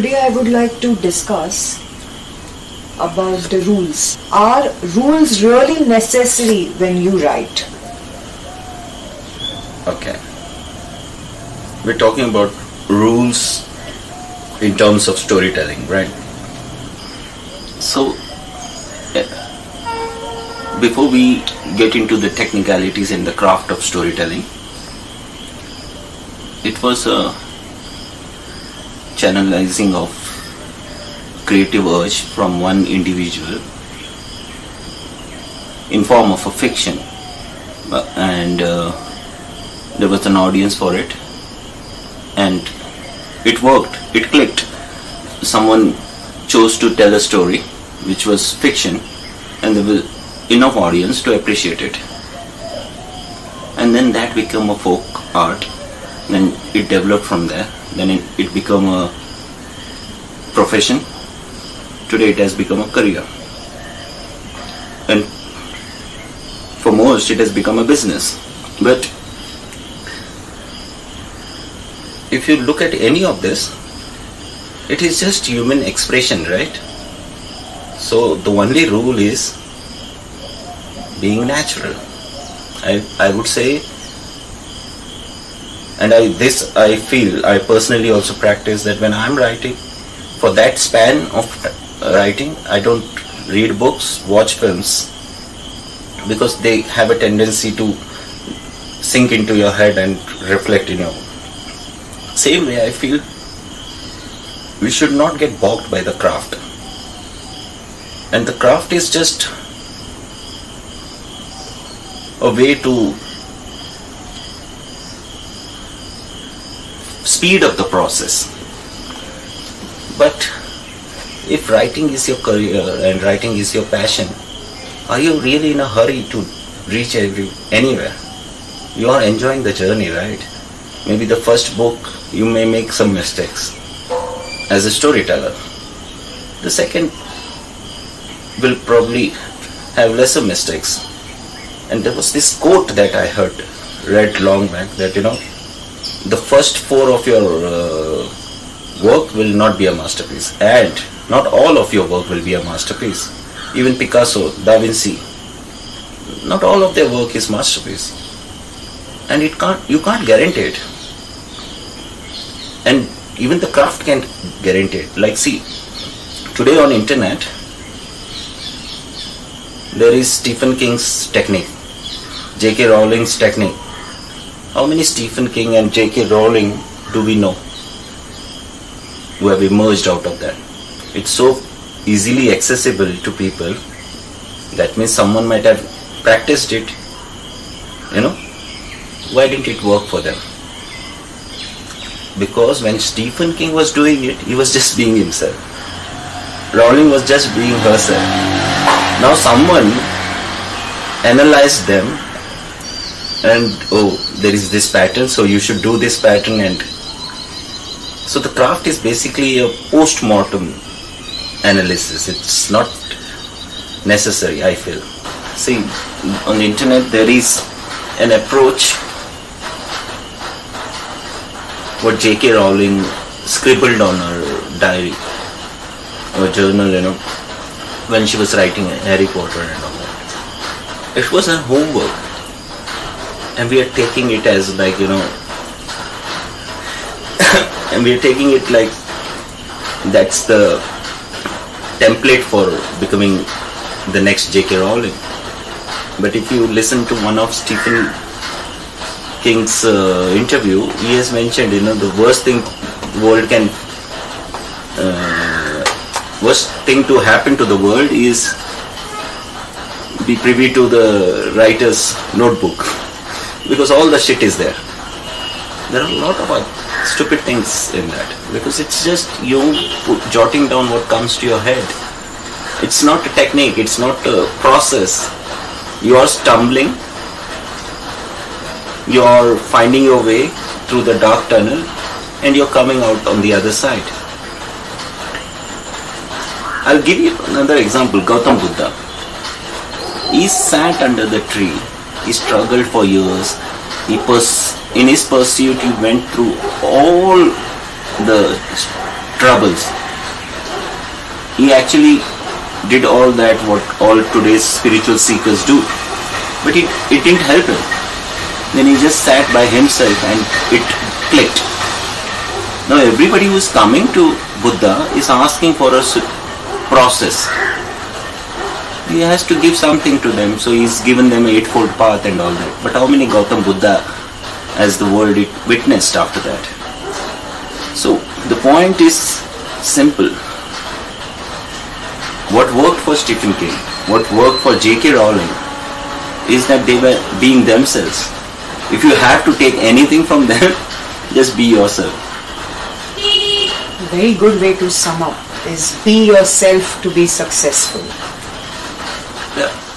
Today I would like to discuss about the rules. Are rules really necessary when you write? Okay. We're talking about rules in terms of storytelling, right? So, eh, before we get into the technicalities and the craft of storytelling, it was a channelizing of creative urge from one individual in form of a fiction. Uh, and uh, there was an audience for it. And it worked. It clicked. Someone chose to tell a story which was fiction and there was enough audience to appreciate it. And then that became a folk art. Then it developed from there. Then it, it became a profession today it has become a career. And for most it has become a business. But if you look at any of this it is just human expression right? So the only rule is being natural. I i would say and i this i feel i personally also practice that when i'm writing for that span of uh, writing i don't read books watch films because they have a tendency to sink into your head and reflect in your same way i feel we should not get bogged by the craft. And the craft is just a way to speed up the process but if writing is your career and writing is your passion are you really in a hurry to reach every anywhere? You are enjoying the journey right? Maybe the first book you may make some mistakes as a storyteller. The second will probably have lesser mistakes. And there was this quote that i heard read long back that you know the first four of your uh, work will not be a masterpiece. And not all of your work will be a masterpiece. Even picasso da vinci not all of their work is masterpiece. And it can't you can't guarantee it. And even the craft can't guarantee it. Like see today on internet there is stephen king's technique j.k rowling's technique. How many stephen king and j.k rowling do we know who have emerged out of that. It's so easily accessible to people that means someone might have practiced it you know. Why didn't it work for them? Because when stephen king was doing it he was just being himself. Rowling was just being herself. Now someone analyzed them and oh there is this pattern so you should do this pattern and so the craft is basically a post-mortem analysis. It's not necessary i feel. See on the internet there is an approach what j.k rowling scribbled on her diary or journal you know when she was writing harry potter and all that. It was her homework. And we are taking it as like you know and we are taking it like that's the template for becoming the next J.K. Rowling. But if you listen to one of Stephen King's uh, interview, he has mentioned, you know, the worst thing the world can, uh, worst thing to happen to the world is be privy to the writer's notebook because all the shit is there. There are a lot of stupid things in that because it's just you put, jotting down what comes to your head. It's not a technique, it's not a process. You are stumbling, you are finding your way through the dark tunnel, and you're coming out on the other side. I'll give you another example Gautam Buddha. He sat under the tree, he struggled for years, he pers- in his pursuit he went through all the troubles. He actually did all that what all today's spiritual seekers do. But it, it didn't help him. Then he just sat by himself and it clicked. Now everybody who is coming to Buddha is asking for a process. He has to give something to them, so he's given them eightfold path and all that. But how many Gautam Buddha as the world it witnessed after that? So the point is simple. What worked for Stephen King, what worked for J.K. Rowling, is that they were being themselves. If you have to take anything from them, just be yourself. Very good way to sum up is be yourself to be successful. Yeah.